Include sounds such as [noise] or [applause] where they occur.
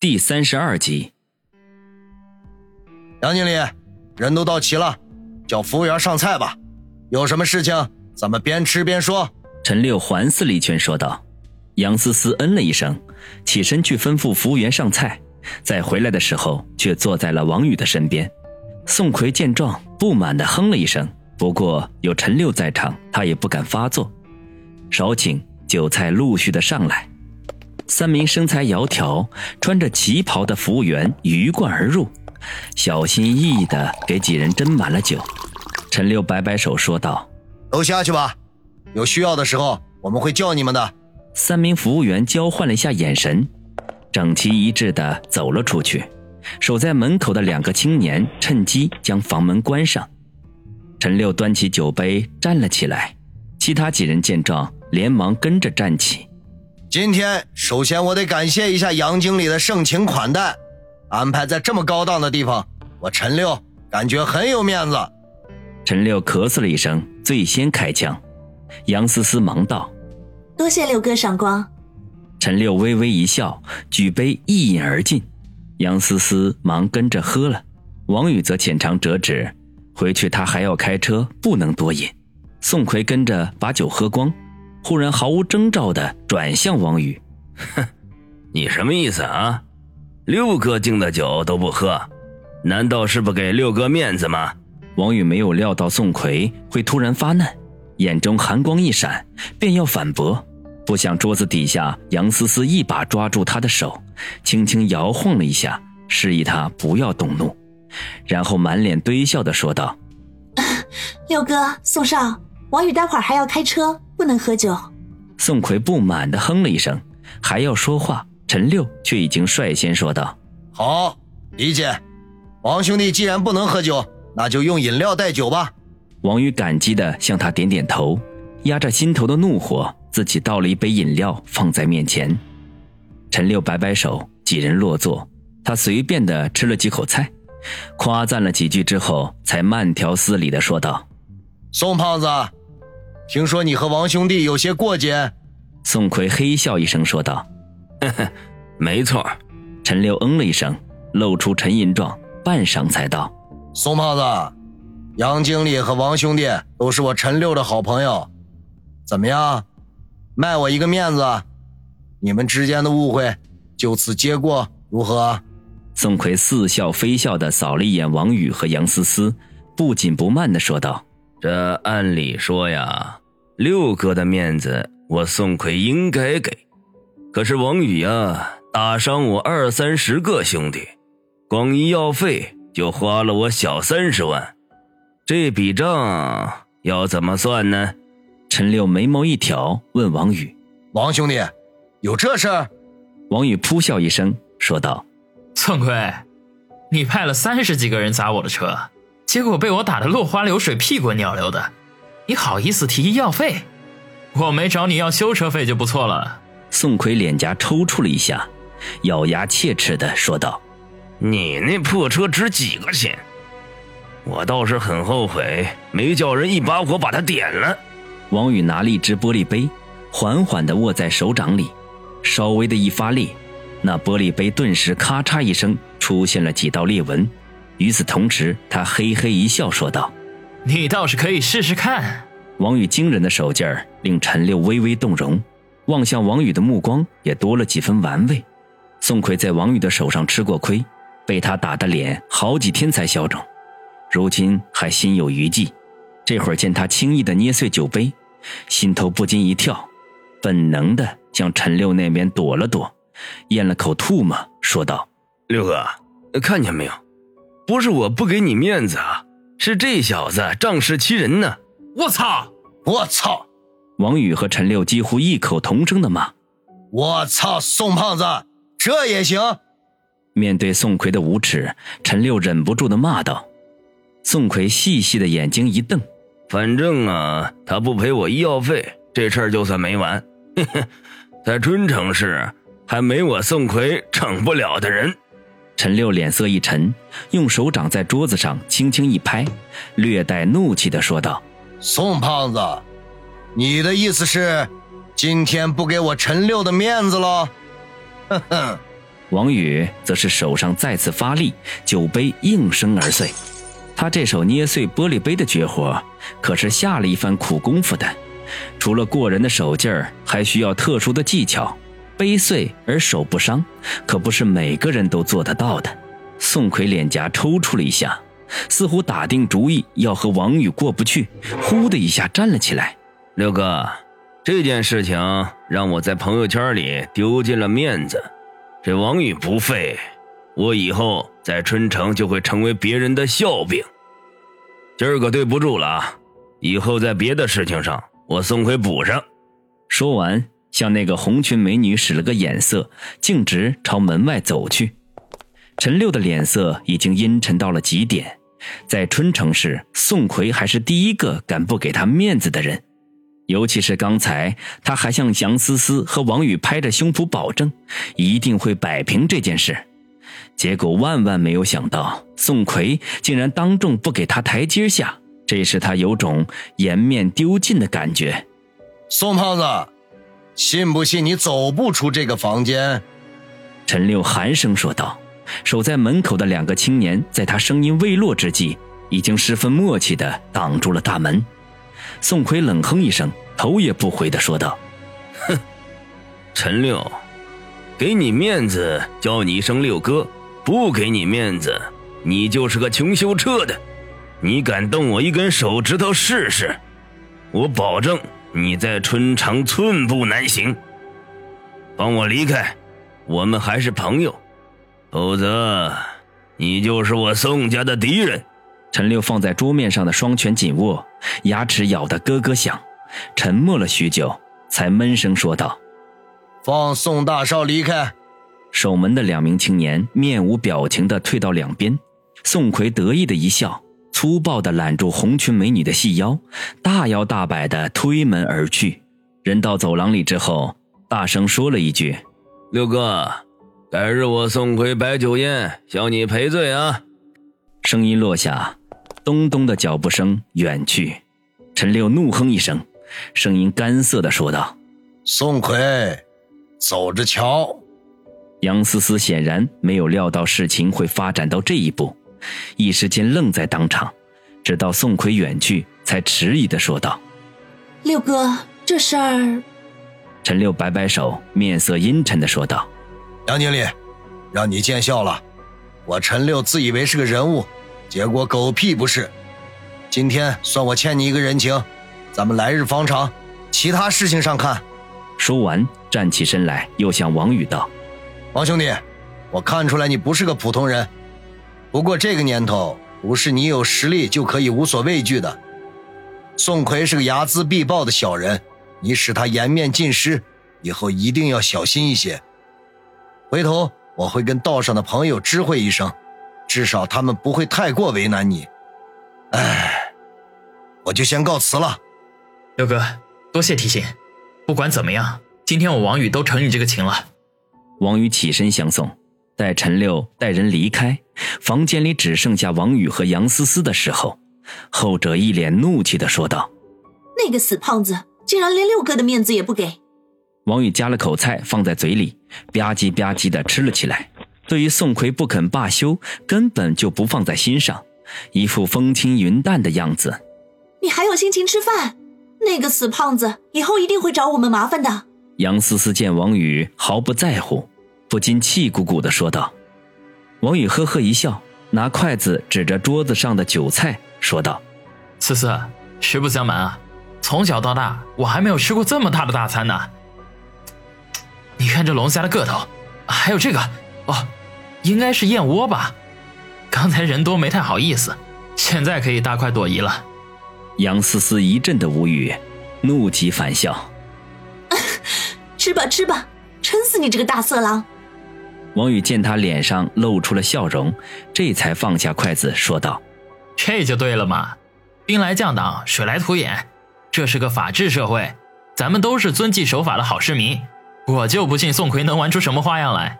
第三十二集，杨经理，人都到齐了，叫服务员上菜吧。有什么事情，咱们边吃边说。陈六环视了一圈，说道。杨思思嗯了一声，起身去吩咐服务员上菜，在回来的时候，却坐在了王宇的身边。宋奎见状，不满的哼了一声，不过有陈六在场，他也不敢发作。少顷，酒菜陆续的上来。三名身材窈窕、穿着旗袍的服务员鱼贯而入，小心翼翼地给几人斟满了酒。陈六摆摆手说道：“都下去吧，有需要的时候我们会叫你们的。”三名服务员交换了一下眼神，整齐一致地走了出去。守在门口的两个青年趁机将房门关上。陈六端起酒杯站了起来，其他几人见状连忙跟着站起。今天首先我得感谢一下杨经理的盛情款待，安排在这么高档的地方，我陈六感觉很有面子。陈六咳嗽了一声，最先开腔。杨思思忙道：“多谢六哥赏光。”陈六微微一笑，举杯一饮而尽。杨思思忙跟着喝了，王宇则浅尝辄止，回去他还要开车，不能多饮。宋奎跟着把酒喝光。忽然毫无征兆的转向王宇，哼，[laughs] 你什么意思啊？六哥敬的酒都不喝，难道是不给六哥面子吗？王宇没有料到宋奎会突然发难，眼中寒光一闪，便要反驳，不想桌子底下杨思思一把抓住他的手，轻轻摇晃了一下，示意他不要动怒，然后满脸堆笑的说道：“ [laughs] 六哥，宋少。”王宇待会儿还要开车，不能喝酒。宋奎不满的哼了一声，还要说话，陈六却已经率先说道：“好，理解。王兄弟既然不能喝酒，那就用饮料代酒吧。”王宇感激的向他点点头，压着心头的怒火，自己倒了一杯饮料放在面前。陈六摆摆手，几人落座，他随便的吃了几口菜，夸赞了几句之后，才慢条斯理的说道：“宋胖子。”听说你和王兄弟有些过节，宋奎嘿笑一声说道：“呵呵，没错。”陈六嗯了一声，露出沉吟状，半晌才道：“宋胖子，杨经理和王兄弟都是我陈六的好朋友，怎么样，卖我一个面子，你们之间的误会就此结过，如何？”宋奎似笑非笑的扫了一眼王宇和杨思思，不紧不慢的说道。这按理说呀，六哥的面子我宋奎应该给，可是王宇呀打伤我二三十个兄弟，光医药费就花了我小三十万，这笔账要怎么算呢？陈六眉毛一挑，问王宇：“王兄弟，有这事儿？”王宇扑笑一声，说道：“宋奎，你派了三十几个人砸我的车。”结果被我打得落花流水、屁滚尿流的，你好意思提医药费？我没找你要修车费就不错了。宋奎脸颊抽搐了一下，咬牙切齿的说道：“你那破车值几个钱？我倒是很后悔没叫人一把火把它点了。”王宇拿了一只玻璃杯，缓缓的握在手掌里，稍微的一发力，那玻璃杯顿时咔嚓一声出现了几道裂纹。与此同时，他嘿嘿一笑，说道：“你倒是可以试试看。”王宇惊人的手劲儿令陈六微微动容，望向王宇的目光也多了几分玩味。宋奎在王宇的手上吃过亏，被他打的脸好几天才消肿，如今还心有余悸。这会儿见他轻易的捏碎酒杯，心头不禁一跳，本能的向陈六那边躲了躲，咽了口唾沫，说道：“六哥，看见没有？”不是我不给你面子啊，是这小子仗势欺人呢！我操！我操！王宇和陈六几乎异口同声的骂：“我操！宋胖子，这也行？”面对宋奎的无耻，陈六忍不住的骂道。宋奎细细的眼睛一瞪：“反正啊，他不赔我医药费，这事儿就算没完。嘿嘿，在春城市还没我宋奎整不了的人。”陈六脸色一沉，用手掌在桌子上轻轻一拍，略带怒气的说道：“宋胖子，你的意思是，今天不给我陈六的面子了？哼哼，王宇则是手上再次发力，酒杯应声而碎。他这手捏碎玻璃杯的绝活，可是下了一番苦功夫的。除了过人的手劲儿，还需要特殊的技巧。杯碎而手不伤，可不是每个人都做得到的。宋奎脸颊抽搐了一下，似乎打定主意要和王宇过不去，呼的一下站了起来。六哥，这件事情让我在朋友圈里丢尽了面子。这王宇不废，我以后在春城就会成为别人的笑柄。今儿个对不住了，以后在别的事情上。我宋奎补上。说完，向那个红裙美女使了个眼色，径直朝门外走去。陈六的脸色已经阴沉到了极点，在春城市，宋奎还是第一个敢不给他面子的人。尤其是刚才，他还向杨思思和王宇拍着胸脯保证，一定会摆平这件事。结果万万没有想到，宋奎竟然当众不给他台阶下。这使他有种颜面丢尽的感觉。宋胖子，信不信你走不出这个房间？陈六寒声说道。守在门口的两个青年，在他声音未落之际，已经十分默契地挡住了大门。宋奎冷哼一声，头也不回地说道：“哼，陈六，给你面子叫你一声六哥，不给你面子，你就是个穷修车的。”你敢动我一根手指头试试？我保证你在春城寸步难行。帮我离开，我们还是朋友，否则你就是我宋家的敌人。陈六放在桌面上的双拳紧握，牙齿咬得咯咯响，沉默了许久，才闷声说道：“放宋大少离开。”守门的两名青年面无表情地退到两边。宋奎得意的一笑。粗暴地揽住红裙美女的细腰，大摇大摆地推门而去。人到走廊里之后，大声说了一句：“六哥，改日我送回摆酒宴，向你赔罪啊！”声音落下，咚咚的脚步声远去。陈六怒哼一声，声音干涩地说道：“宋奎，走着瞧。”杨思思显然没有料到事情会发展到这一步。一时间愣在当场，直到宋奎远去，才迟疑的说道：“六哥，这事儿。”陈六摆摆手，面色阴沉的说道：“杨经理，让你见笑了。我陈六自以为是个人物，结果狗屁不是。今天算我欠你一个人情，咱们来日方长，其他事情上看。”说完，站起身来，又向王宇道：“王兄弟，我看出来你不是个普通人。”不过这个年头，不是你有实力就可以无所畏惧的。宋奎是个睚眦必报的小人，你使他颜面尽失，以后一定要小心一些。回头我会跟道上的朋友知会一声，至少他们不会太过为难你。哎，我就先告辞了。六哥，多谢提醒。不管怎么样，今天我王宇都承你这个情了。王宇起身相送。待陈六带人离开，房间里只剩下王宇和杨思思的时候，后者一脸怒气的说道：“那个死胖子竟然连六哥的面子也不给！”王宇夹了口菜放在嘴里，吧唧吧唧的吃了起来。对于宋奎不肯罢休，根本就不放在心上，一副风轻云淡的样子。你还有心情吃饭？那个死胖子以后一定会找我们麻烦的。杨思思见王宇毫不在乎。不禁气鼓鼓的说道：“王宇呵呵一笑，拿筷子指着桌子上的酒菜说道：‘思思，实不相瞒啊，从小到大我还没有吃过这么大的大餐呢。你看这龙虾的个头，还有这个，哦，应该是燕窝吧？刚才人多没太好意思，现在可以大快朵颐了。’杨思思一阵的无语，怒极反笑：‘ [laughs] 吃吧吃吧，撑死你这个大色狼！’”王宇见他脸上露出了笑容，这才放下筷子，说道：“这就对了嘛，兵来将挡，水来土掩，这是个法治社会，咱们都是遵纪守法的好市民。我就不信宋奎能玩出什么花样来。”